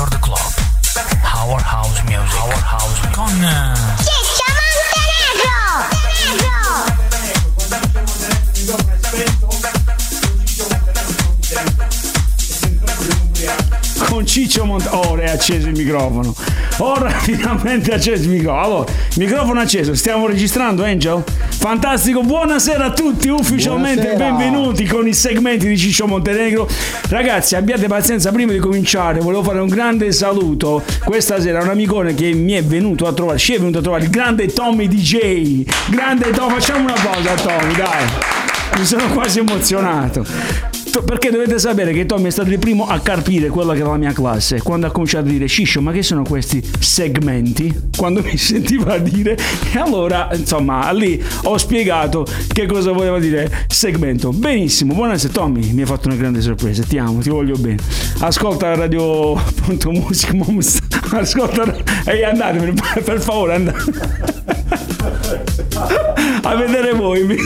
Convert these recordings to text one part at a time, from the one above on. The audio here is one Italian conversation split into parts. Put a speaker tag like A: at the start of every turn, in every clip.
A: Weird Club. Our House Music. Our House con...
B: Ciccio Montenegro!
C: Con Ciccio Montenegro. Oh, è acceso il microfono. Ora finalmente è acceso il microfono. Allora, microfono acceso. Stiamo registrando, Angel? Fantastico, buonasera a tutti, ufficialmente
D: Buonasera.
C: benvenuti con i segmenti di Ciccio Montenegro. Ragazzi, abbiate pazienza, prima di cominciare volevo fare un grande saluto. Questa sera un amicone che mi è venuto a trovare, ci è venuto a trovare, il grande Tommy DJ. Grande Tommy, facciamo una pausa a Tommy, dai. Mi sono quasi emozionato. Perché dovete sapere che Tommy è stato il primo a carpire quella che era la mia classe. Quando ha cominciato a dire Sciscio, ma che sono questi segmenti? Quando mi sentiva dire, e allora insomma lì ho spiegato che cosa voleva dire segmento. Benissimo, buonasera Tommy, mi hai fatto una grande sorpresa. Ti amo, ti voglio bene. Ascolta radio.music, moms. Ascolta, e andatevene, per favore, andate a vedere voi.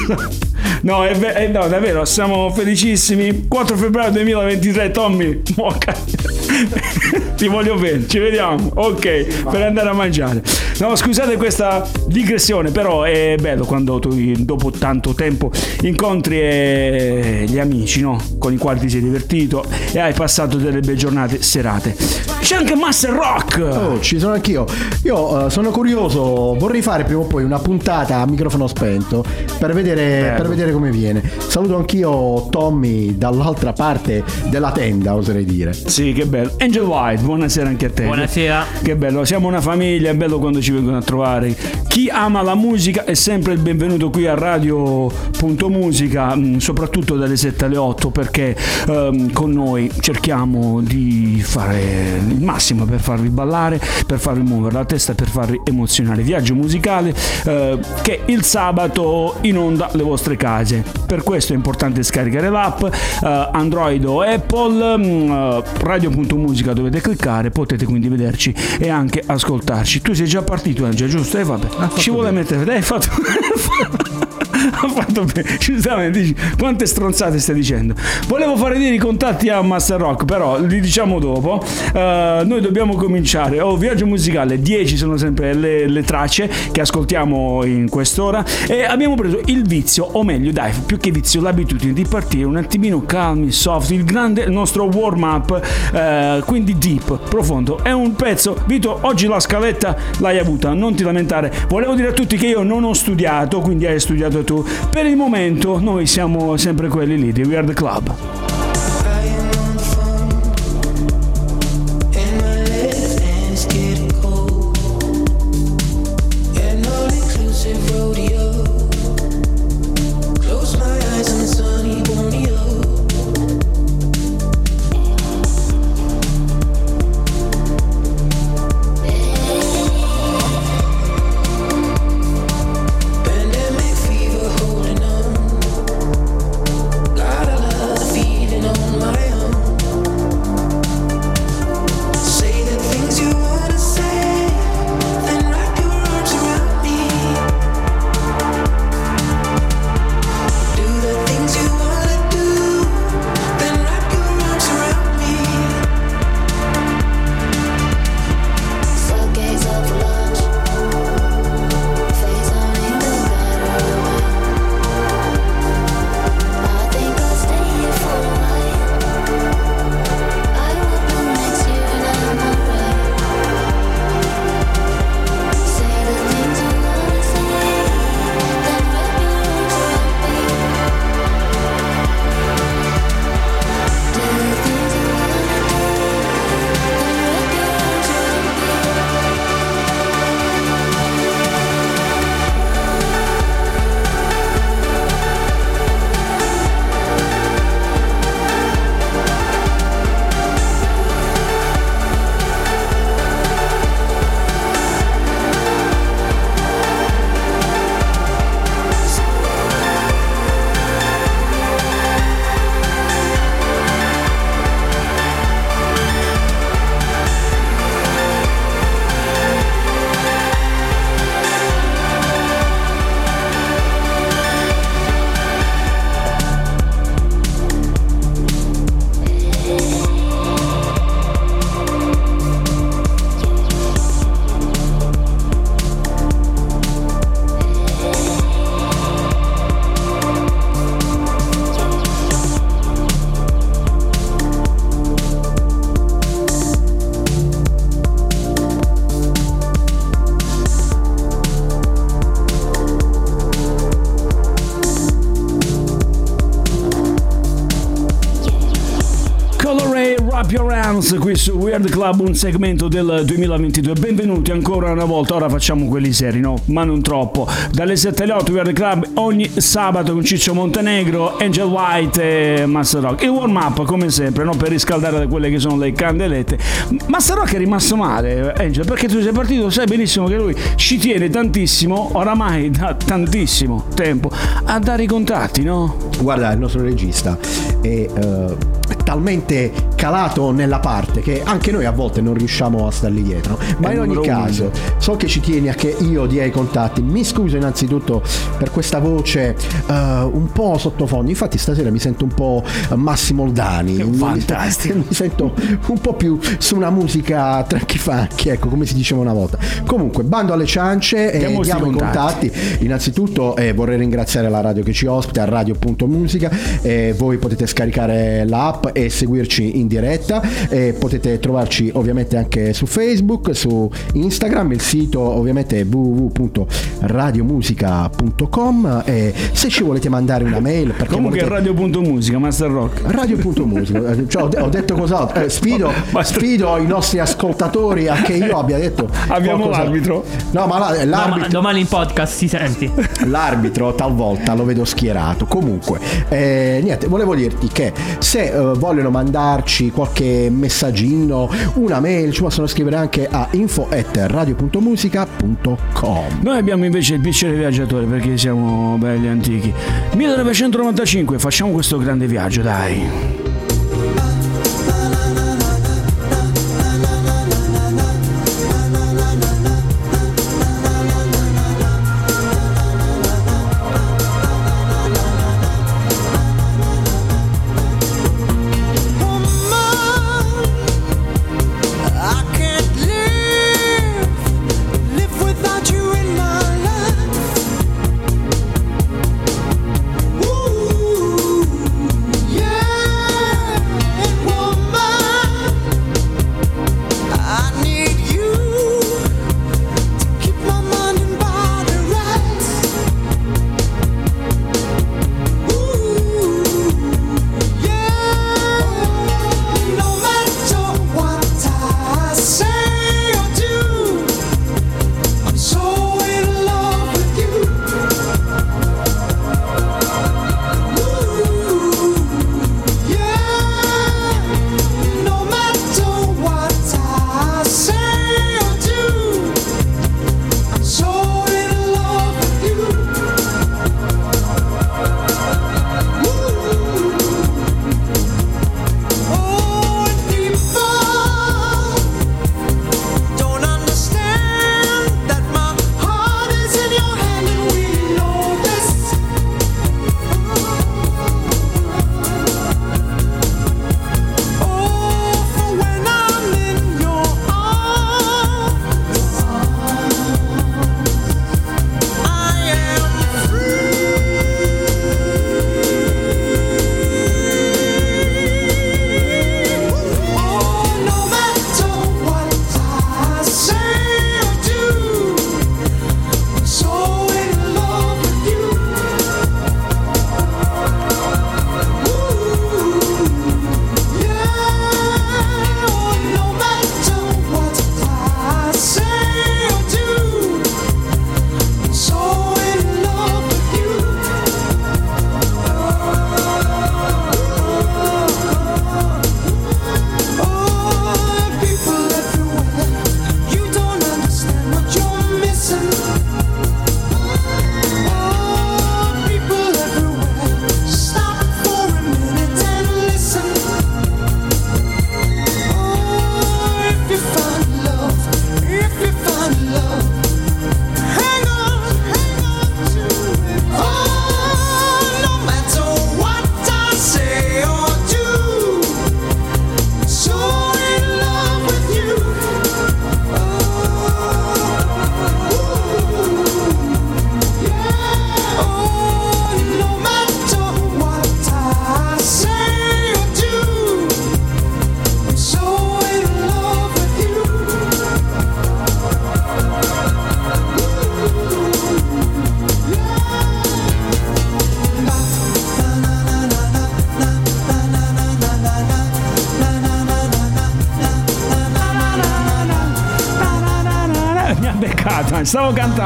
C: No, è ve- eh, no, davvero, siamo felicissimi. 4 febbraio 2023, Tommy, mocca. Ti voglio bene, ci vediamo. Ok, per andare a mangiare. No, scusate questa digressione, però è bello quando tu dopo tanto tempo incontri eh, gli amici, no? Con i quali ti sei divertito e hai passato delle belle giornate serate. C'è anche Master Rock.
D: Oh, ci sono anch'io. Io eh, sono curioso, vorrei fare prima o poi una puntata a microfono spento per vedere, per vedere come viene. Saluto anch'io Tommy dall'altra parte della tenda, oserei dire.
C: Sì, che bello. Angel White, buonasera anche a te.
A: Buonasera.
C: Che bello, siamo una famiglia, è bello quando ci vengono a trovare. Chi ama la musica è sempre il benvenuto qui a Radio.musica, mh, soprattutto dalle 7 alle 8, perché ehm, con noi cerchiamo di fare il massimo per farvi ballare, per farvi muovere la testa, per farvi emozionare. Viaggio musicale eh, che il sabato inonda le vostre case. Per questo è importante scaricare l'app eh, Android o Apple, mh, eh, radio.musica dovete cliccare, potete quindi vederci e anche ascoltarci. Tu sei già partito Angelo, giusto? Eh, vabbè. Ci vuole mettere, dai, fatto... Ha fatto bene, giustamente dici quante stronzate stai dicendo. Volevo fare dire i contatti a Master Rock, però li diciamo dopo. Eh, noi dobbiamo cominciare. Oh, viaggio musicale, 10 sono sempre le, le tracce che ascoltiamo in quest'ora. E abbiamo preso il vizio, o meglio, dai, più che vizio, l'abitudine di partire un attimino calmi, soft, il grande nostro warm up, eh, quindi deep, profondo. È un pezzo, Vito, oggi la scaletta l'hai avuta, non ti lamentare. Volevo dire a tutti che io non ho studiato, quindi hai studiato tu. Per il momento noi siamo sempre quelli lì di Weird Club. Weird Club, un segmento del 2022. Benvenuti ancora una volta. Ora facciamo quelli seri, no? Ma non troppo. Dalle 7 alle 8 Weird Club ogni sabato con Ciccio Montenegro, Angel White e Master Rock. Il warm up, come sempre, no? Per riscaldare quelle che sono le candelette. Master Rock è rimasto male, Angel, perché tu sei partito, sai benissimo che lui ci tiene tantissimo, oramai da tantissimo tempo, a dare i contatti, no?
D: Guarda, il nostro regista è eh, talmente calato nella parte che anche noi a volte non riusciamo a stargli dietro. Ma
C: È
D: in ogni
C: numero uno.
D: caso, so che ci tieni a che io dia i contatti. Mi scuso innanzitutto per questa voce eh, un po' sottofondo. Infatti, stasera mi sento un po' Massimo Oldani.
C: Fantastico.
D: Mi sento un po' più su una musica tranqui funky, ecco, come si diceva una volta. Comunque, bando alle ciance e
C: Diamo sti
D: diamo i
C: contatti.
D: Innanzitutto eh, vorrei ringraziare la radio che ci ospita, radio.musica. Eh, voi potete scaricare l'app e seguirci in diretta. Eh, potete trovarci ovviamente anche su Facebook, su Instagram. Il sito ovviamente è www.radiomusica.com. E se ci volete mandare una mail, perché
C: Comunque
D: volete...
C: radio.musica, Master Rock.
D: Radio.musica, Eh, cioè, ho, de- ho detto cos'altro. Eh, sfido, sfido i nostri ascoltatori a che io abbia detto.
C: Abbiamo
D: qualcosa-
C: l'arbitro.
D: No, ma la-
E: Doma-
D: l'arbitro.
E: domani in podcast si senti.
D: L'arbitro talvolta lo vedo schierato. Comunque, eh, niente, volevo dirti che se eh, vogliono mandarci qualche messaggino, una mail, ci possono scrivere anche a info.radio.musica.com.
C: Noi abbiamo invece il piacere viaggiatore perché siamo belli antichi. 1995, facciamo questo grande viaggio, dai.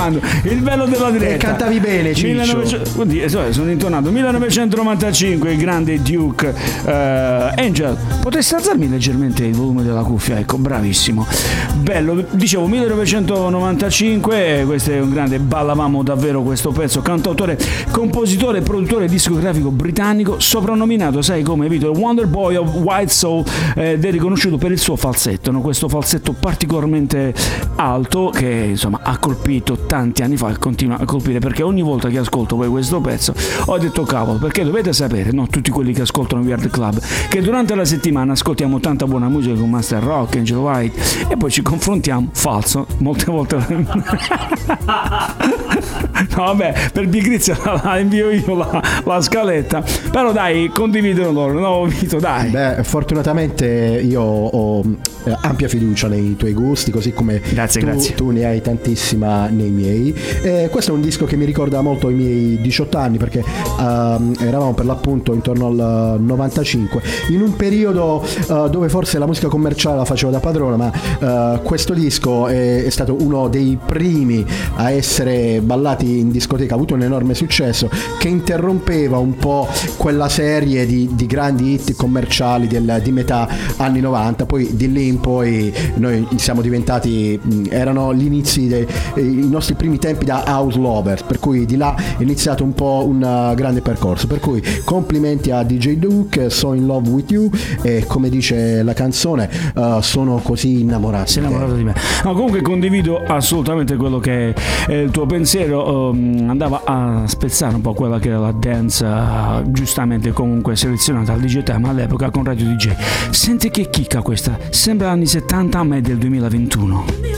C: Cantando il bello della diretta.
D: E cantavi bene, Ciccio.
C: 1900 oddio, eh, sono intonato. 1995, il grande Duke eh, Angel. Potresti alzarmi leggermente il volume della cuffia? Ecco, bravissimo. Bello, dicevo 1995, questo è un grande, ballavamo davvero questo pezzo. Cantautore, compositore produttore discografico britannico, soprannominato, sai come, Vito, il Wonder Boy of White Soul ed è riconosciuto per il suo falsetto, no? questo falsetto particolarmente alto che insomma ha colpito tanti anni fa e continua a colpire perché ogni volta che ascolto poi questo pezzo ho detto cavolo perché dovete sapere no, tutti quelli che ascoltano Weird Club che durante la settimana ascoltiamo tanta buona musica con Master Rock, Angel White e poi ci confrontiamo falso molte volte no vabbè per pigrizia la, invio io la, la scaletta però dai condividono loro no Vito dai
D: Beh, fortunatamente io ho eh, ampia fiducia nei tuoi gusti, così come
C: Grazie,
D: tu,
C: grazie.
D: tu ne hai tantissima nei miei. E questo è un disco che mi ricorda molto i miei 18 anni, perché ehm, eravamo per l'appunto intorno al 95, in un periodo eh, dove forse la musica commerciale la facevo da padrona, ma eh, questo disco è, è stato uno dei primi a essere ballati in discoteca, ha avuto un enorme successo, che interrompeva un po' quella serie di, di grandi hit commerciali del- di metà anni 90, poi di lì in poi noi siamo diventati, erano gli inizi, dei, eh, i nostri primi tempi da house lovers, per cui di là è iniziato un po' un uh, grande percorso, per cui complimenti a DJ Duke, So in Love With You e come dice la canzone, uh, sono così innamorato. te.
C: innamorato di me. No, comunque condivido assolutamente quello che è il tuo pensiero. Ehm, andava a spezzare un po' quella che era la dance, eh, giustamente comunque selezionata al DJ Time all'epoca con Radio DJ. Senti che chicca questa, sembra anni 70 a me del 2021.
F: me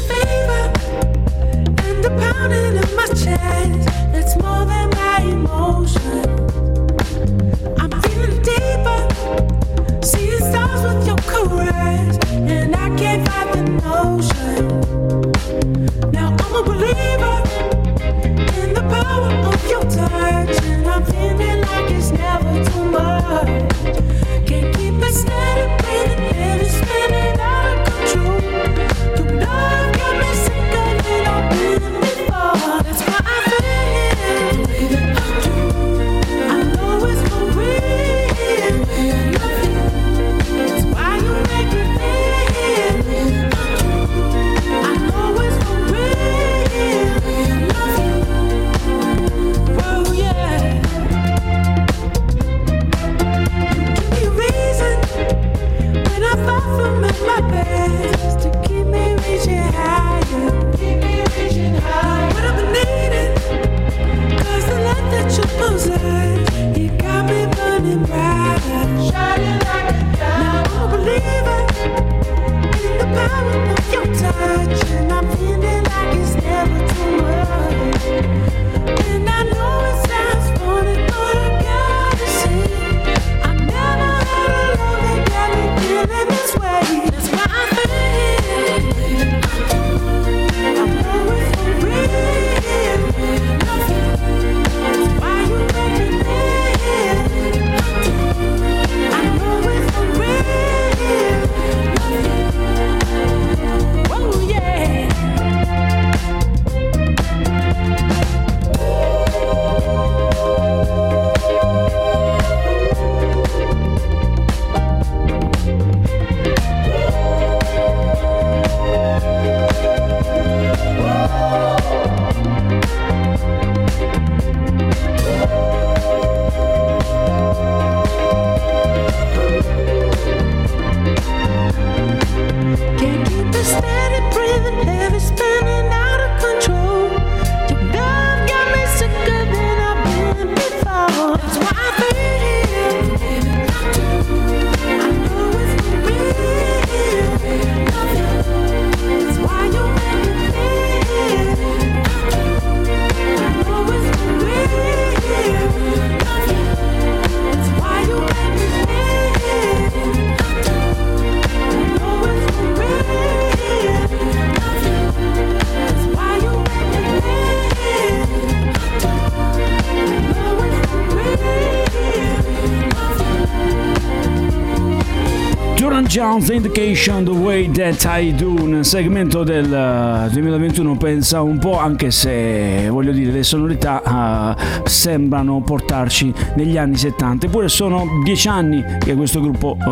F: a favor and I. Now I'm a believer touch, and
C: Jones Indication The Way That I Do, un segmento del eh, 2021 pensa un po' anche se voglio dire le sonorità eh, sembrano portarci negli anni 70, eppure sono dieci anni che questo gruppo eh,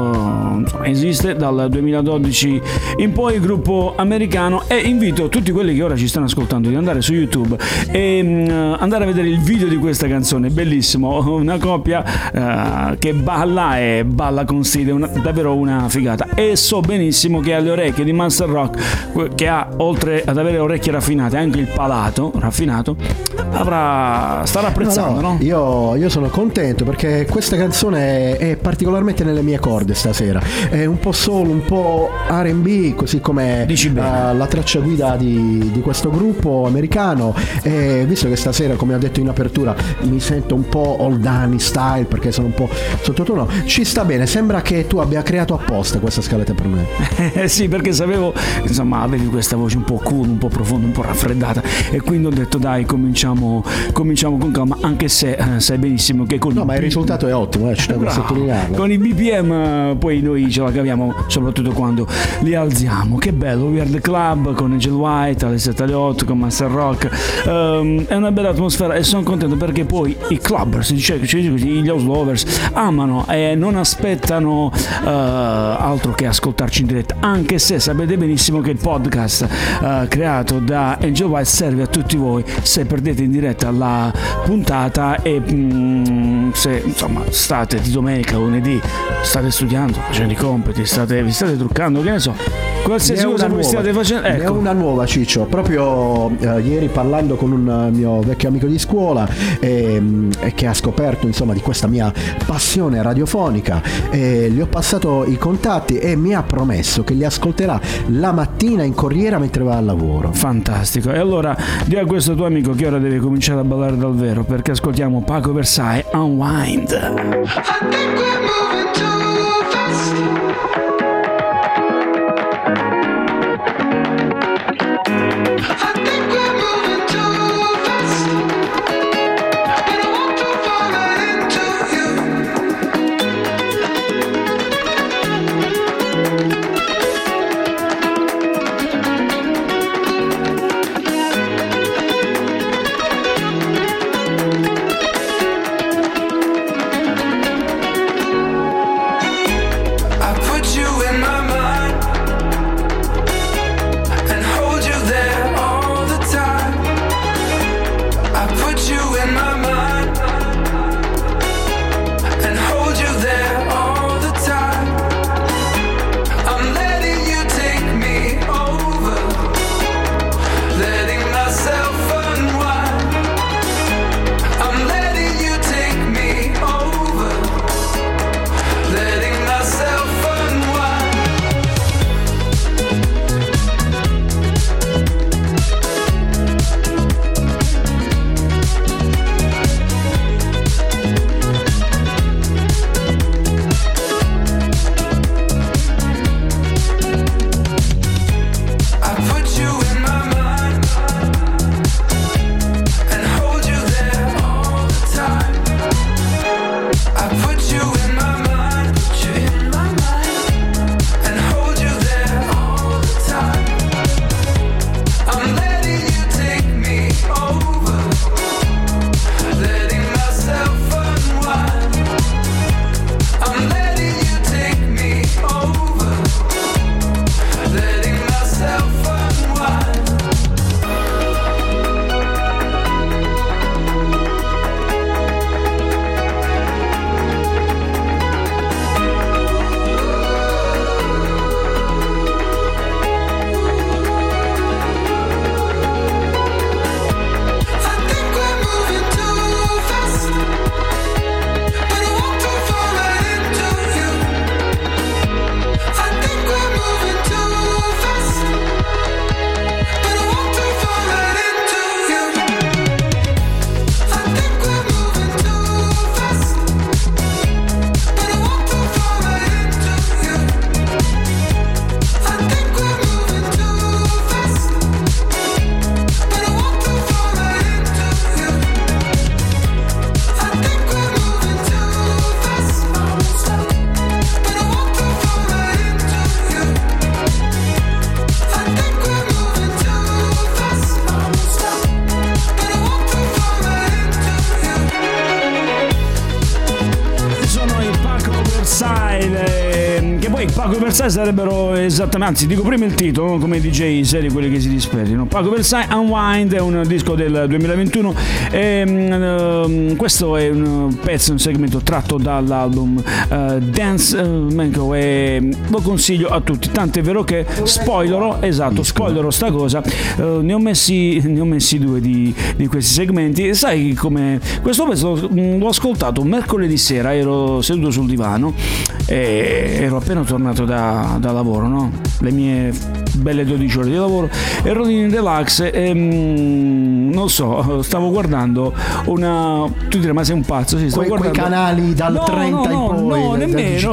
C: insomma, esiste, dal 2012 in poi il gruppo americano e invito tutti quelli che ora ci stanno ascoltando di andare su YouTube e mm, andare a vedere il video di questa canzone, bellissimo, una coppia eh, che balla e balla con stile, una- davvero una figata e so benissimo che alle orecchie di Master Rock che ha oltre ad avere orecchie raffinate anche il palato raffinato avrà starà apprezzando
D: No,
C: no?
D: no, Io, io sono contento perché questa canzone è, è particolarmente nelle mie corde stasera. È un po' soul, un po' RB, così come eh, la traccia guida di, di questo gruppo americano. E visto che stasera, come ho detto in apertura, mi sento un po' oldani style perché sono un po' sottotono, ci sta bene. Sembra che tu abbia creato apposta questa scaletta per me.
C: Eh sì, perché sapevo, insomma, avevi questa voce un po' cool, un po' profonda, un po' raffreddata e quindi ho detto dai, cominciamo, cominciamo con calma, anche se eh, sai benissimo che con
D: No, ma il risultato è ottimo, eh, ci
C: Bravo.
D: sottolinearlo.
C: Con i BPM eh, poi noi ce la caviamo soprattutto quando li alziamo. Che bello, We Are The Club con Angel White, alle 7 alle 8 con Master Rock. Ehm, è una bella atmosfera e sono contento perché poi i clubbers, cioè, cioè gli house lovers, amano e non aspettano eh, altro che ascoltarci in diretta. Anche se sapete benissimo che il podcast eh, creato da Angel White serve a tutti voi se perdete in diretta la puntata e mm, se insomma state di domenica, lunedì, state studiando, facendo i compiti, state, vi state truccando, che ne so, qualsiasi
D: Ne
C: cosa voi stiate facendo.
D: Ne ho
C: Ecco,
D: una nuova Ciccio, proprio eh, ieri parlando con un eh, mio vecchio amico di scuola ehm, e che ha scoperto insomma di questa mia passione radiofonica e gli ho passato i contatti e mi ha promesso che li ascolterà la mattina in corriera mentre va al lavoro.
C: Fantastico. E allora di a questo tuo amico che ora deve cominciare a ballare dal vero perché ascoltiamo Paco Versailles Unwind.
G: I think we're moving too
C: lost. Versailles sarebbero esattamente, anzi dico prima il titolo, come DJ seri quelli che si rispettino. Paco Versailles Unwind è un disco del 2021 e mm, questo è un pezzo, un segmento tratto dall'album eh, Dance eh, Manco e lo consiglio a tutti, tanto è vero che spoilerò, esatto, spoilerò sta cosa, eh, ne, ho messi, ne ho messi due di, di questi segmenti. Sai come questo pezzo l'ho ascoltato mercoledì sera, ero seduto sul divano e ero appena tornato da, da lavoro, no? le mie belle 12 ore di lavoro, ero in relax e mm, non so, stavo guardando una... tu direi ma sei un pazzo, sì, stavo
D: Quei, quei
C: guardando...
D: canali dal
C: No,
D: 30
C: no,
D: in
C: no,
D: poi,
C: no,
D: del-
C: nemmeno,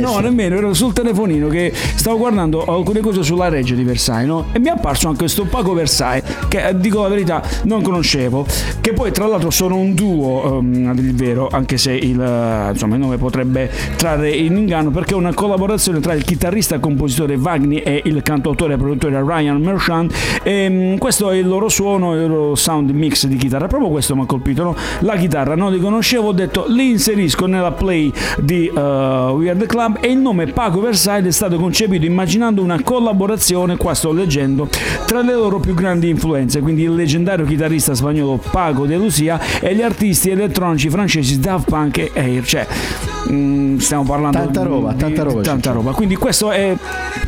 C: no, nemmeno, ero sul telefonino che stavo guardando alcune cose sulla reggia di Versailles, no? E mi è apparso anche questo Paco Versailles, che eh, dico la verità, non conoscevo, che poi tra l'altro sono un duo, ehm, a dire il vero, anche se il, eh, insomma, il nome potrebbe trarre in inganno, perché è una collaborazione tra il chitarrista e compositore Wagner e il cantautore e produttore Ryan Merchant. E, mm, questo è il loro suono, il loro sound mix di chitarra. Proprio questo mi ha colpito. no? La chitarra non li conoscevo, ho detto li inserisco nella play di uh, Weird the Club e il nome Paco Versailles è stato concepito immaginando una collaborazione, qua sto leggendo, tra le loro più grandi influenze, quindi il leggendario chitarrista spagnolo Paco de Lucia e gli artisti elettronici francesi Daft Punk e Air. Cioè, mm, stiamo parlando
D: Tanta roba,
C: di-
D: tanta roba,
C: tanta roba. Quindi questo è,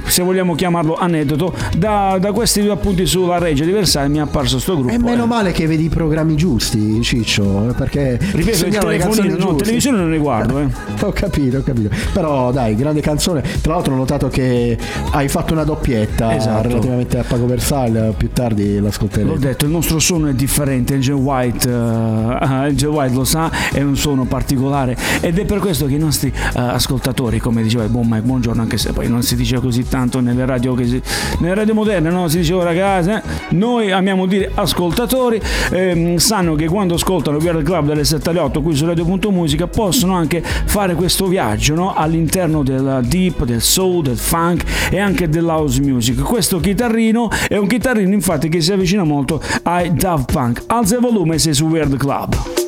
C: se vogliamo chiamarlo aneddoto, da, da questi due appunti sulla reggia di Versailles mi è apparso sto gruppo.
D: E meno
C: eh.
D: male che vedi i programmi giusti, Ciccio, perché ti
C: Ripeto, il
D: segnalano le canzoni
C: telefonino, no, televisione non ne guardo, eh.
D: Ho capito, ho capito. Però dai, grande canzone. Tra l'altro ho notato che hai fatto una doppietta
C: Esatto.
D: relativamente a Paco Versailles, più tardi
C: L'ho
D: l'ascolteremo.
C: detto, il nostro suono è differente, Angel White, eh, Angel White lo sa, è un suono particolare ed è per questo che i nostri eh, ascoltatori, come diceva il buon Mike, buongiorno, anche se poi non si dice così tanto nelle radio, che si- nelle radio moderne, no? si diceva ragazzi, eh, noi amiamo dire ascoltatori, ehm, sanno che quando ascoltano Weird Club dalle 7 alle 8 qui su Radio.musica possono anche fare questo viaggio no? all'interno del deep, del soul, del funk e anche dell'house music. Questo chitarrino è un chitarrino infatti che si avvicina molto ai Daft Punk. Alza il volume sei su Weird Club.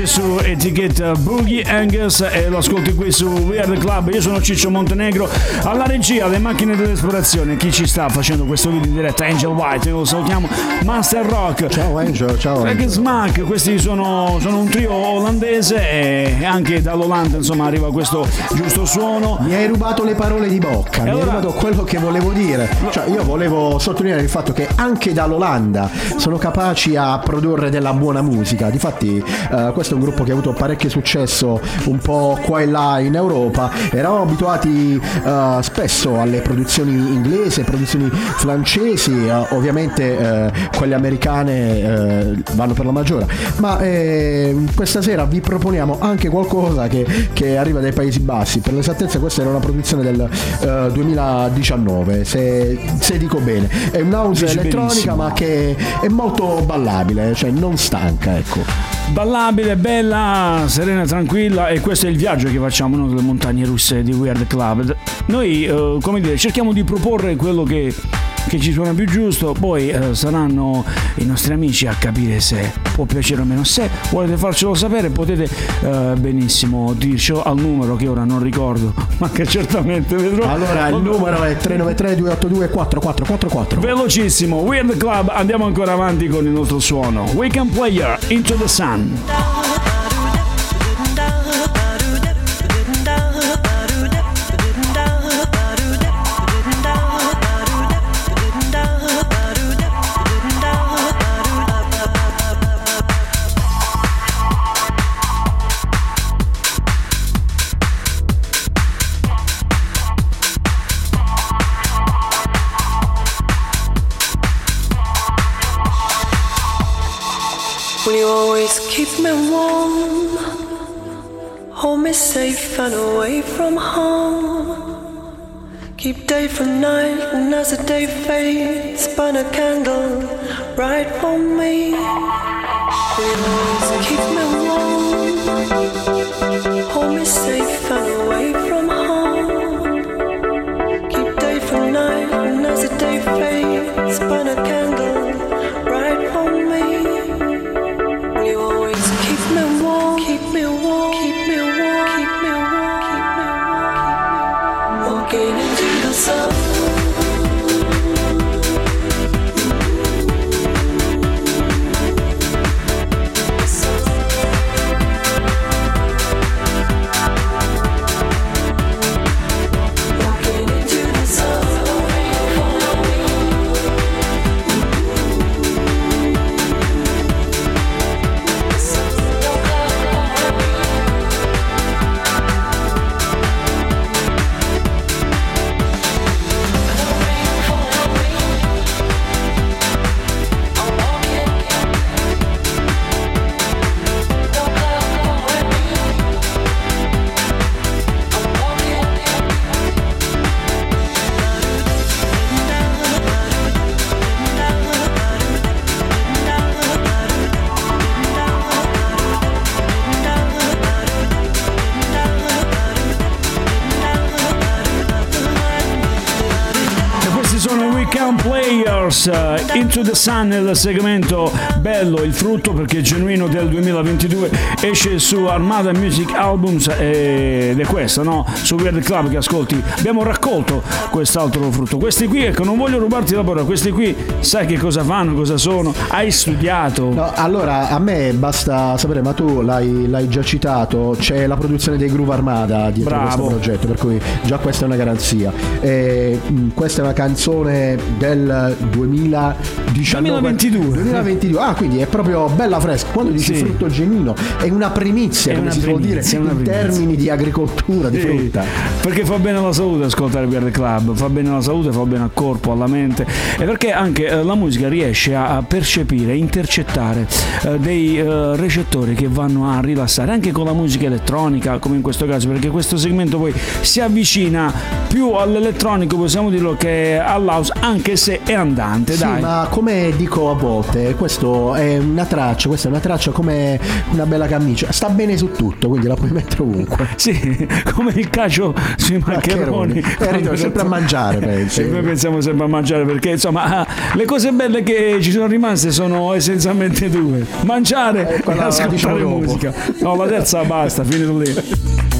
C: 2019 esce su etichetta Boogie Angus e lo ascolti qui su Weird Club. Io sono Ciccio Montenegro, alla regia le macchine dell'esplorazione. Chi ci sta facendo questo video in diretta? Angel White, lo salutiamo. Master Rock.
D: Ciao Angel, ciao. Angel.
C: Smack, questi sono, sono un trio olandese e anche dall'Olanda insomma arriva questo giusto suono.
D: Mi hai rubato le parole di bocca, mi hai rubato quello che volevo dire. Cioè, io volevo sottolineare il fatto che anche dall'Olanda sono capaci a produrre della buona musica. Difatti, eh, questo è un gruppo che ha avuto parecchio successo un po' qua e là in Europa. Eravamo abituati eh, spesso alle produzioni inglesi, produzioni francesi, eh, ovviamente eh, quelle americane vanno per la maggiore. Ma questa sera vi proponiamo anche qualcosa che, che arriva dai Paesi Bassi. Per l'esattezza, questa era una produzione del eh, 2019, se, se dico bene. È un house
C: Dici
D: elettronica,
C: benissimo.
D: ma che è molto ballabile, cioè non stanca, ecco.
C: Ballabile, bella, serena, tranquilla e questo è il viaggio che facciamo noi delle montagne russe di Weird Club. Noi, eh, come dire, cerchiamo di proporre quello che, che ci suona più giusto, poi eh, saranno i nostri amici a capire se può piacere o meno. Se volete farcelo sapere potete eh, benissimo dircelo al numero che ora non ricordo, ma che certamente vedrò.
D: Allora, il numero è 393 282 4444.
C: Velocissimo, Weird Club, andiamo ancora avanti con il nostro suono. Weekend Player, Into the Sun.
H: Safe and away from harm. Keep day from night, and as the day fades, burn a candle right for me. Keep me warm? Hold me safe and away from harm.
C: Eh, Into the Sun il segmento bello, il frutto perché è genuino del 2022 esce su Armada Music Albums ed è questo, no? Su Weird Club che ascolti abbiamo raccolto quest'altro frutto questi qui, ecco non voglio rubarti la parola questi qui sai che cosa fanno, cosa sono hai studiato
D: No, allora, a me basta sapere, ma tu l'hai, l'hai già citato, c'è la produzione dei Groove Armada dietro
C: Bravo.
D: questo progetto, per cui già questa è una garanzia. E, mh, questa è una canzone del 2019.
C: 2022.
D: 2022. Ah, quindi è proprio bella fresca. Quando dici
C: Sì.
D: frutto genuino, è una primizia,
C: È
D: come
C: una
D: si dire,
C: primizia, è una
D: in termini di agricoltura, di
C: Sì,
D: frutta.
C: Perché fa bene alla salute ascoltare Weird Club, fa bene alla salute, fa bene al corpo, alla mente e perché anche eh, la musica riesce a, percepire, intercettare eh, dei eh, recettori che vanno a rilassare anche con la musica elettronica, come in questo caso, perché questo segmento poi si avvicina più all'elettronico, possiamo dirlo, che all'house, anche se è andante. Importante,
D: Sì,
C: dai.
D: ma come dico a volte, questo è una traccia, questa è una traccia come una bella camicia, sta bene su tutto, quindi la puoi mettere ovunque.
C: Sì, come il cacio sui maccheroni.
D: Maccheroni. Eh, sempre a mangiare, pensi.
C: Sì, noi pensiamo sempre a mangiare perché insomma ah, le cose belle che ci sono rimaste sono essenzialmente due: mangiare
D: Eh,
C: e ascoltare
D: diciamo
C: musica. No, la terza basta, finito lì.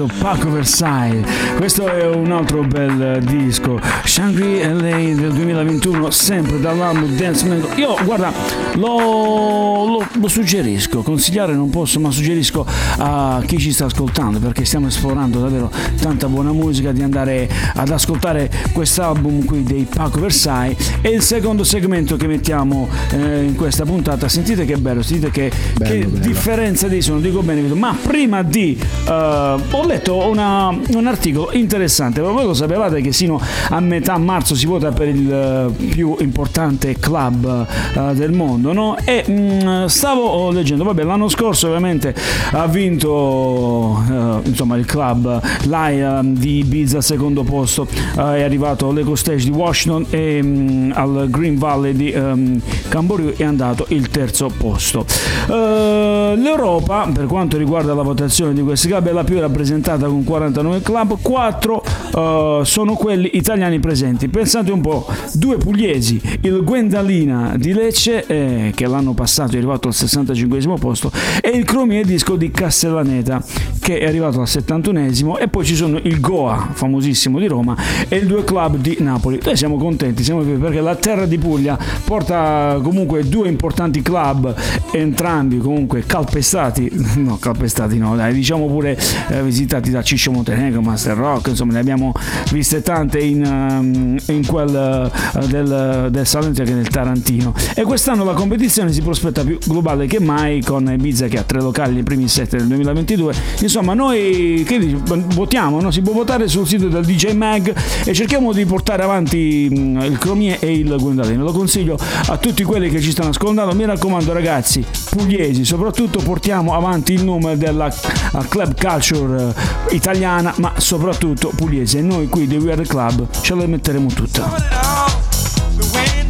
C: gusto, Paco Versailles. Questo è un altro bel eh, disco, Shangri-La del 2021, sempre dall'album Dance Man. Io, guarda, lo, lo- lo suggerisco, consigliare non posso, ma suggerisco a chi ci sta ascoltando, perché stiamo esplorando davvero tanta buona musica, di andare ad ascoltare quest'album qui dei Paco Versailles. E il secondo segmento che mettiamo eh, in questa puntata, sentite che bello, sentite che,
D: Bello,
C: che
D: bello.
C: differenza di suono, dico bene, ma prima di... eh, ho letto una- un articolo interessante, ma voi lo sapevate che sino a metà marzo si vota per il eh, più importante club eh, del mondo, no? E mm, stavo leggendo, vabbè, l'anno scorso ovviamente ha vinto eh, insomma il club l'AIA di Ibiza al secondo posto, eh, è arrivato all'Eco Stage di Washington e mm, al Green Valley di ehm, Camboriú è andato il terzo posto. L'Europa, per quanto riguarda la votazione di questi club, è la più rappresentata con 49 club, 4 eh, sono quelli italiani presenti. Pensate un po', due pugliesi, il Gwendalina di Lecce, eh, che l'anno passato è arrivato al 65 posto, e il Cromie Disco di Castellaneta, che è arrivato al 71 e poi ci sono il Goa, famosissimo di Roma, e il Due Club di Napoli. Noi siamo contenti, siamo felici perché la terra di Puglia porta comunque due importanti club, entrambi comunque calpestati, no calpestati no, dai, diciamo pure eh, visitati da Ciccio Montenegro, Master Rock, insomma ne abbiamo viste tante in, ehm, in quel eh, del, del Salento che nel Tarantino. E quest'anno la competizione si prospetta più globale che mai con Ibiza che ha tre locali nei primi set del 2022. Insomma, noi che dici, votiamo, no? si può votare sul sito del DJ Mag e cerchiamo di portare avanti mh, il Cromie e il Gwendalino. Lo consiglio a tutti quelli che ci stanno ascoltando. Mi raccomando, ragazzi, pugliesi, soprattutto portiamo avanti il nome della eh, club culture eh, italiana, ma soprattutto pugliese. E noi qui di We Are the Club ce la metteremo tutta.
I: Put it on the way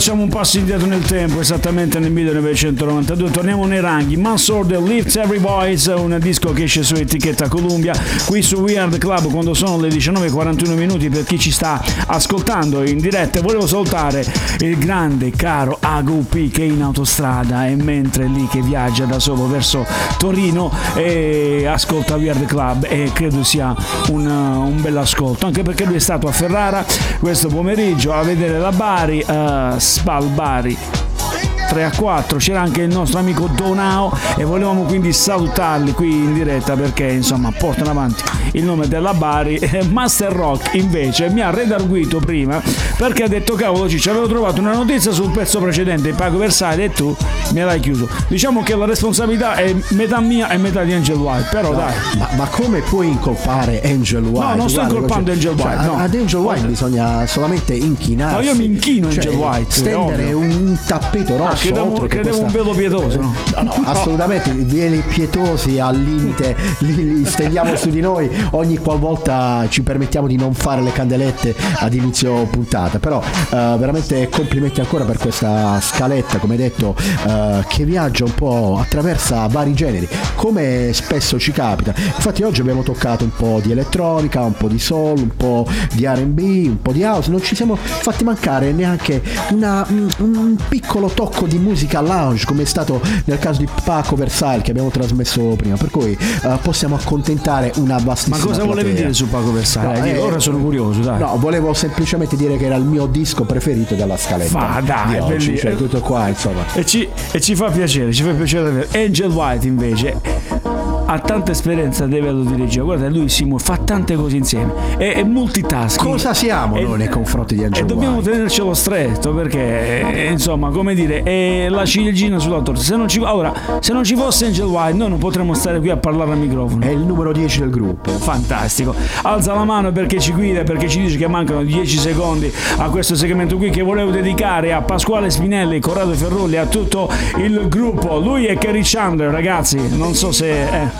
C: facciamo un passo indietro nel tempo, esattamente nel 1992. Torniamo nei ranghi. Mansord Lifts Every Voice, un disco che esce su etichetta Columbia, qui su Weird Club quando sono le 19.41 minuti per chi ci sta ascoltando in diretta. Volevo salutare il grande caro AGUP che è in autostrada e mentre lì che viaggia da solo verso Torino e ascolta Weird Club e credo sia un, un bel anche perché lui è stato a Ferrara questo pomeriggio a vedere la Bari, uh, Spal Bari. 3 a 4 c'era anche il nostro amico Donao e volevamo quindi salutarli qui in diretta perché insomma portano avanti il nome della Bari E Master Rock invece mi ha redarguito prima perché ha detto cavolo ci avevo trovato una notizia sul pezzo precedente Pago Versailles e tu me l'hai chiuso diciamo che la responsabilità è metà mia e metà di Angel White però dai
D: Ma, ma come puoi incolpare Angel White?
C: No, non sto
D: Guarda,
C: incolpando
D: cioè,
C: Angel White,
D: cioè,
C: no.
D: Ad Angel White bisogna solamente inchinarsi.
C: No, io mi inchino a Angel White,
D: Stendere un tappeto rosso.
C: Credevo,
D: oltre che
C: credevo un
D: questa-
C: velo pietoso no?
D: No, no, assolutamente, vieni pietosi al limite, li, li stendiamo su di noi ogni qualvolta ci permettiamo di non fare le candelette ad inizio puntata. Però eh, veramente complimenti ancora per questa scaletta, come detto, eh, che viaggia un po', attraversa vari generi, come spesso ci capita. Infatti oggi abbiamo toccato un po' di elettronica, un po' di soul, un po' di RB, un po' di house, non ci siamo fatti mancare neanche una- un, un piccolo tocco di musica lounge come è stato nel caso di Paco Versailles che abbiamo trasmesso prima, per cui eh, possiamo accontentare una
C: ma
D: vastissima
C: cosa volevi
D: platea.
C: dire su Paco Versailles?
D: No, eh,
C: ora sono curioso dai
D: No, volevo semplicemente dire che era il mio disco preferito della scaletta.
C: Ma dai,
D: di oggi, cioè tutto qua, insomma.
C: E ci, e ci fa piacere, ci fa piacere. Angel White invece ha tanta esperienza a livello di regia. Guarda, lui si muove, fa tante cose insieme. È, è multitasking.
D: Cosa siamo
C: E-
D: noi nei confronti di Angel
C: E dobbiamo
D: White?
C: tenercelo stretto perché, eh, insomma, come dire, è la ciliegina sulla torta. Se non ci, ora, se non ci fosse Angel White, noi non potremmo stare qui a parlare al microfono.
D: È il numero 10 del gruppo.
C: Fantastico. Alza la mano perché ci guida, perché ci dice che mancano 10 secondi a questo segmento qui che volevo dedicare a Pasquale Spinelli, Corrado Ferrulli, a tutto il gruppo. Lui è Kerry Chandler, ragazzi. Non so se... eh.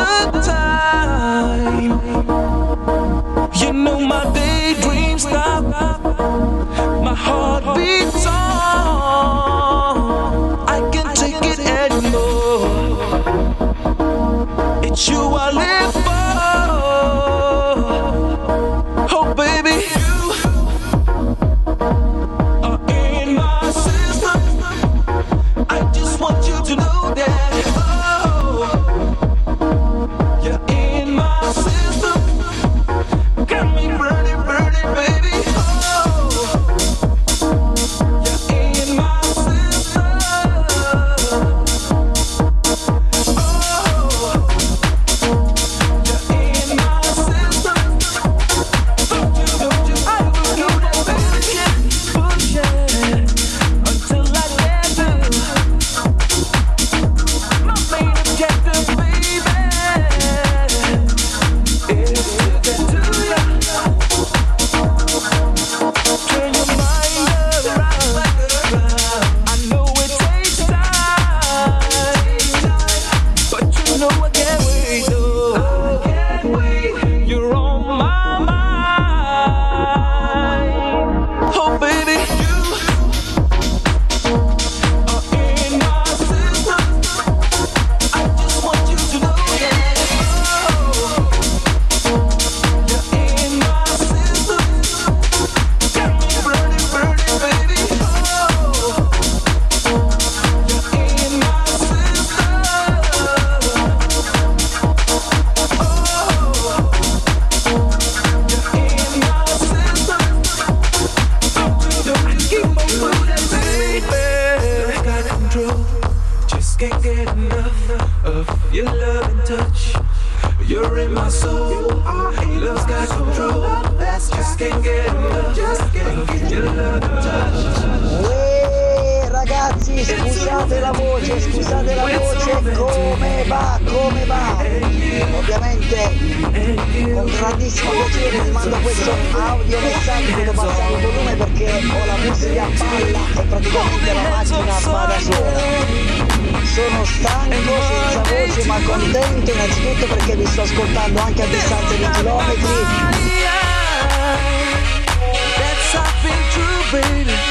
C: waiting.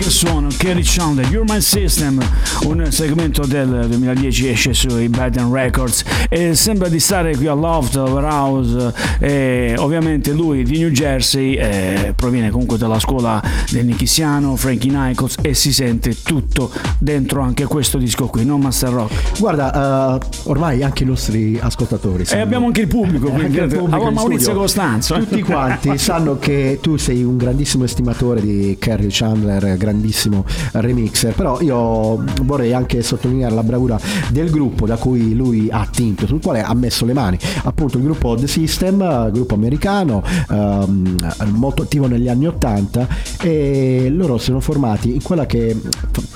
C: Che suono, Kerry Chandler, You're My System, un segmento del 2010 esce sui Baden Records e sembra di stare qui a Loft House e ovviamente lui di New Jersey eh, proviene comunque dalla scuola del Nichisiano, Frankie Nichols e si sente tutto dentro anche questo disco qui, non Master Rock.
D: Guarda, eh, ormai anche i nostri ascoltatori
C: E
D: sanno-
C: abbiamo anche il pubblico,
D: Eh,
C: quindi
D: anche il pubblico in
C: Maurizio
D: studio.
C: Costanzo.
D: Tutti quanti sanno che tu sei un grandissimo estimatore di Kerry Chandler, grandissimo remixer, però io vorrei anche sottolineare la bravura del gruppo da cui lui ha attinto, sul quale ha messo le mani, appunto il gruppo The System, gruppo americano, ehm, molto attivo negli anni 80 e loro sono formati in quella che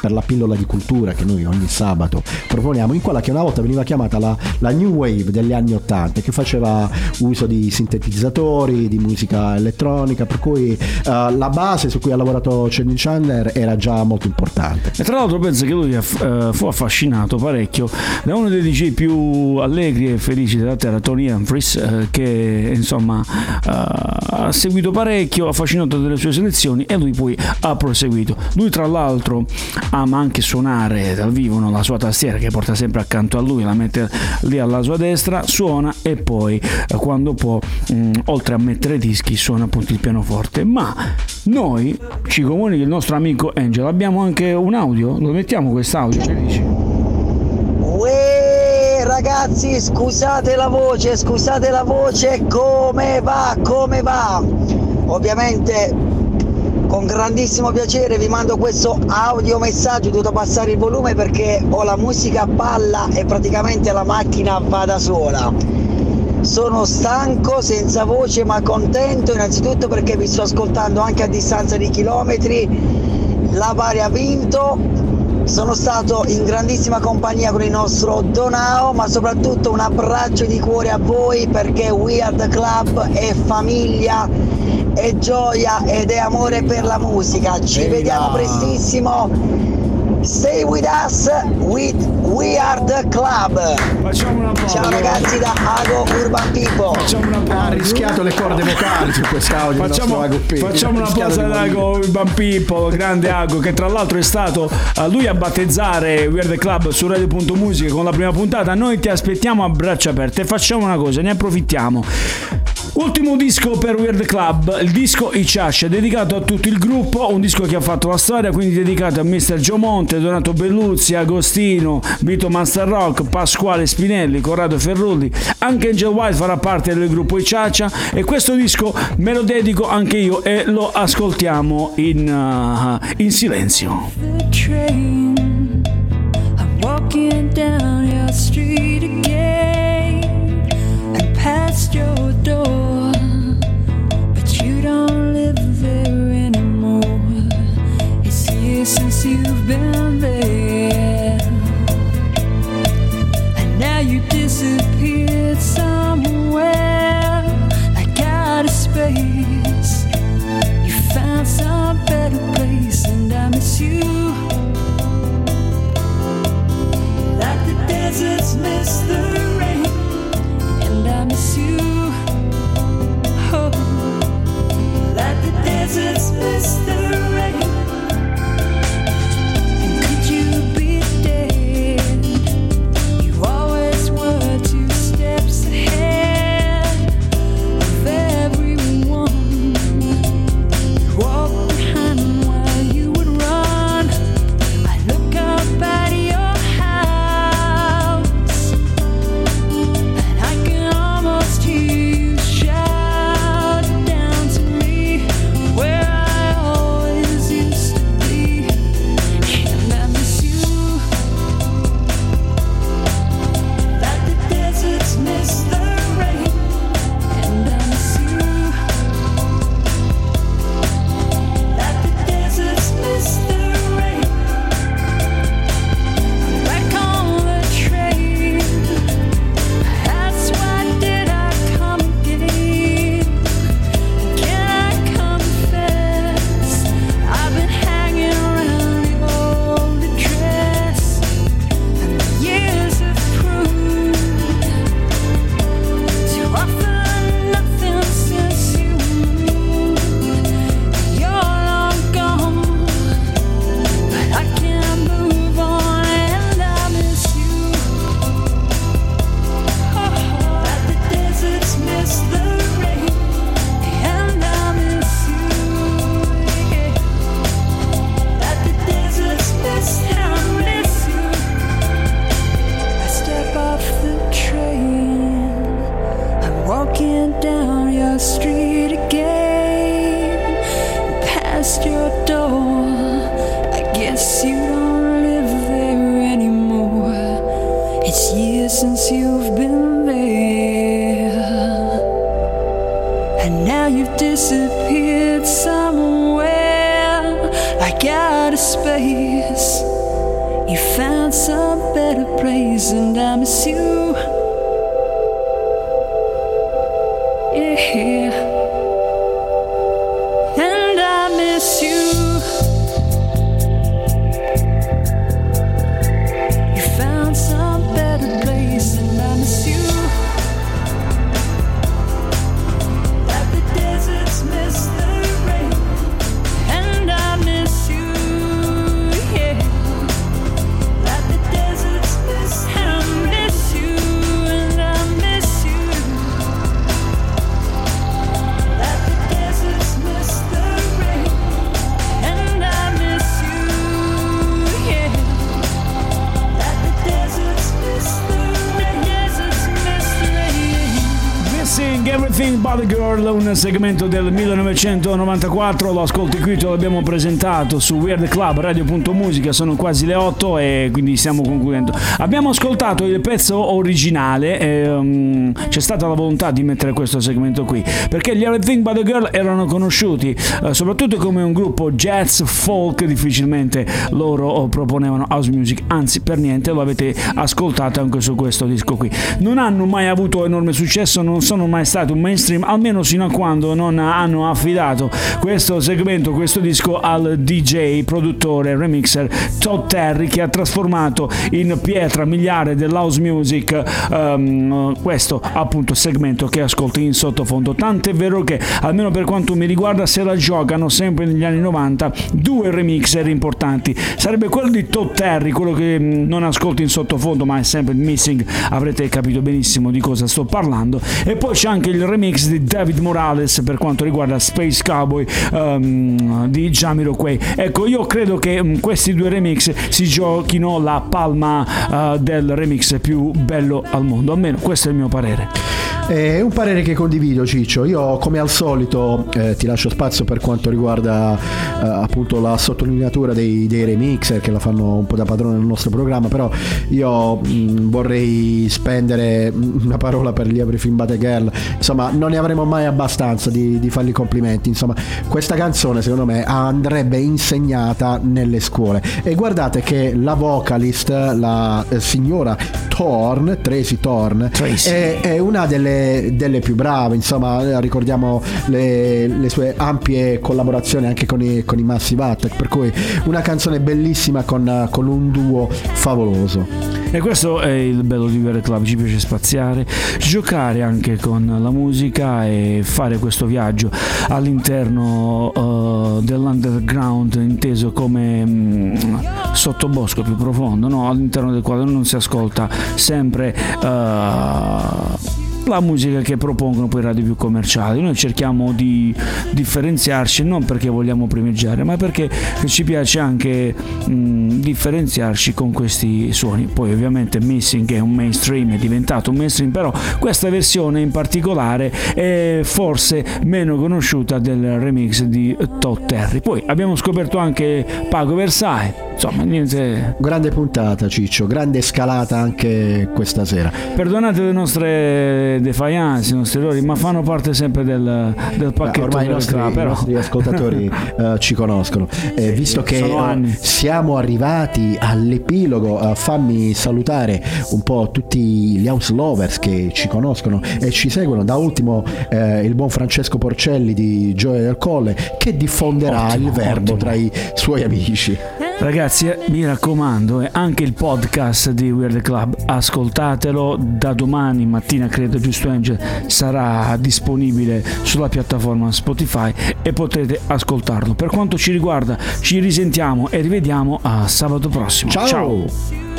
D: per la pillola di cultura che noi ogni sabato proponiamo, in quella che una volta veniva chiamata la, la New Wave degli anni 80 che faceva uso di sintetizzatori, di musica elettronica, per cui eh, la base su cui ha lavorato Channing Chandler era già molto importante.
C: E tra l'altro penso che lui eh, fu affascinato parecchio da uno dei DJ più allegri e felici della terra, Tony Humphries, eh, che insomma eh, ha seguito parecchio, affascinato dalle sue selezioni e lui poi ha proseguito. Lui tra l'altro ama anche suonare dal vivo no? la sua tastiera che porta sempre accanto a lui, la mette lì alla sua destra, suona e poi quando può, mh, oltre a mettere dischi, suona appunto il pianoforte. Ma noi, ci comunica il nostro amico Angel, abbiamo anche un audio, lo mettiamo quest'audio, che dici?
J: Uè, ragazzi, scusate la voce, scusate la voce, come va, come va? Ovviamente con grandissimo piacere vi mando questo audio messaggio, ho dovuto passare il volume perché ho la musica a palla e praticamente la macchina va da sola. Sono stanco, senza voce, ma contento innanzitutto perché vi sto ascoltando anche a distanza di chilometri. La Bari ha vinto, sono stato in grandissima compagnia con il nostro Donao, ma soprattutto un abbraccio di cuore a voi perché We Are The Club è famiglia, è gioia ed è amore per la musica. Ci
D: Ehi
J: vediamo prestissimo Stay with us with We Are the Club.
C: Facciamo un applauso.
J: Ciao ragazzi da Ago Urban People.
C: Facciamo un
D: Ha
C: applauso.
D: rischiato le corde vocali su quest'audio.
C: Facciamo,
D: Ago
C: facciamo una pausa ad
D: morire.
C: Ago Urban People, grande Ago, che tra l'altro è stato eh, lui a battezzare Weird the Club su Radio.musica con la prima puntata. Noi ti aspettiamo a braccia aperte e facciamo una cosa, ne approfittiamo. Ultimo disco per Weird Club, il disco I Ciascia, dedicato a tutto il gruppo, un disco che ha fatto la storia, quindi dedicato a Mr. Giomonte, Donato Belluzzi, Agostino, Vito Master Rock, Pasquale Spinelli, Corrado Ferrulli, anche Angel White farà parte del gruppo I Ciaccia e questo disco me lo dedico anche io e lo ascoltiamo in, uh, in silenzio.
G: walking down your street again and past your you've been there, and now you disappeared somewhere like out of space. You found some better place, and I miss you. Like the deserts miss the now
C: un segmento del 1994, lo ascolti qui, te l'abbiamo presentato su Weird Club, radio.musica, sono quasi le 8 e quindi stiamo concludendo. Abbiamo ascoltato il pezzo originale, e, um, c'è stata la volontà di mettere questo segmento qui, perché gli Everything But a Girl erano conosciuti eh, soprattutto come un gruppo jazz folk, difficilmente loro oh, proponevano house music, anzi per niente lo avete ascoltato anche su questo disco qui. Non hanno mai avuto enorme successo, non sono mai stati un mainstream, almeno sino a quando non hanno affidato questo segmento, questo disco al DJ, produttore, remixer Todd Terry che ha trasformato in pietra miliare dell'house music ehm, questo appunto segmento che ascolti in sottofondo. Tant'è vero che almeno per quanto mi riguarda se la giocano sempre negli anni 90 due remixer importanti. Sarebbe quello di Todd Terry, quello che mh, non ascolti in sottofondo ma è sempre missing, avrete capito benissimo di cosa sto parlando. E poi c'è anche il remix di David Morales per quanto riguarda Space Cowboy ehm, di Jamiroquai. Ecco, io credo che mh, questi due remix si giochino la palma eh, del remix più bello al mondo, almeno questo è il mio parere.
D: È un parere che condivido Ciccio, io come al solito eh, ti lascio spazio per quanto riguarda eh, appunto la sottolineatura dei, dei remixer che la fanno un po' da padrone nel nostro programma, però io mh, vorrei spendere una parola per gli Everything But a Girl, insomma non ne avremo mai abbastanza di, di fargli complimenti, insomma questa canzone secondo me andrebbe insegnata nelle scuole e guardate che la vocalist, la eh, signora Thorn, Tracy Thorn,
C: Tracy.
D: è, è una delle, delle più brave, insomma ricordiamo le, le sue ampie collaborazioni anche con i, con i Massive Attack, per cui una canzone bellissima con, con un duo favoloso.
C: E questo è il bello di Vere Club, ci piace spaziare, giocare anche con la musica e fare questo viaggio all'interno eh, dell'underground inteso come mm, sottobosco più profondo, no? all'interno del quale non si ascolta sempre eh, la musica che propongono poi radio più commerciali. Noi cerchiamo di differenziarci non perché vogliamo primeggiare, ma perché ci piace anche mh, differenziarci con questi suoni. Poi ovviamente Missing è un mainstream, è diventato un mainstream, però questa versione in particolare è forse meno conosciuta del remix di Todd Terry. Poi abbiamo scoperto anche Pago Versailles, insomma niente...
D: Grande puntata Ciccio, grande scalata anche questa sera.
C: Perdonate le nostre defiance, i nostri errori, ma fanno parte sempre del, del
D: Beh,
C: pacchetto
D: ormai i nostri, i
C: però.
D: nostri ascoltatori eh, ci conoscono. Eh, visto che
C: anni.
D: siamo arrivati all'epilogo, eh, fammi salutare un po' tutti gli house lovers che ci conoscono e ci seguono. Da ultimo il buon Francesco Porcelli di Gioia del Colle che diffonderà
C: Ottimo,
D: il verbo
C: ottimo.
D: tra i suoi amici.
C: Ragazzi, eh, mi raccomando, eh, anche il podcast di Weird Club, ascoltatelo da domani mattina, credo, giusto Angel, sarà disponibile sulla piattaforma Spotify e potrete ascoltarlo. Per quanto ci riguarda, ci risentiamo e rivediamo a sabato prossimo.
D: Ciao.
A: Welcome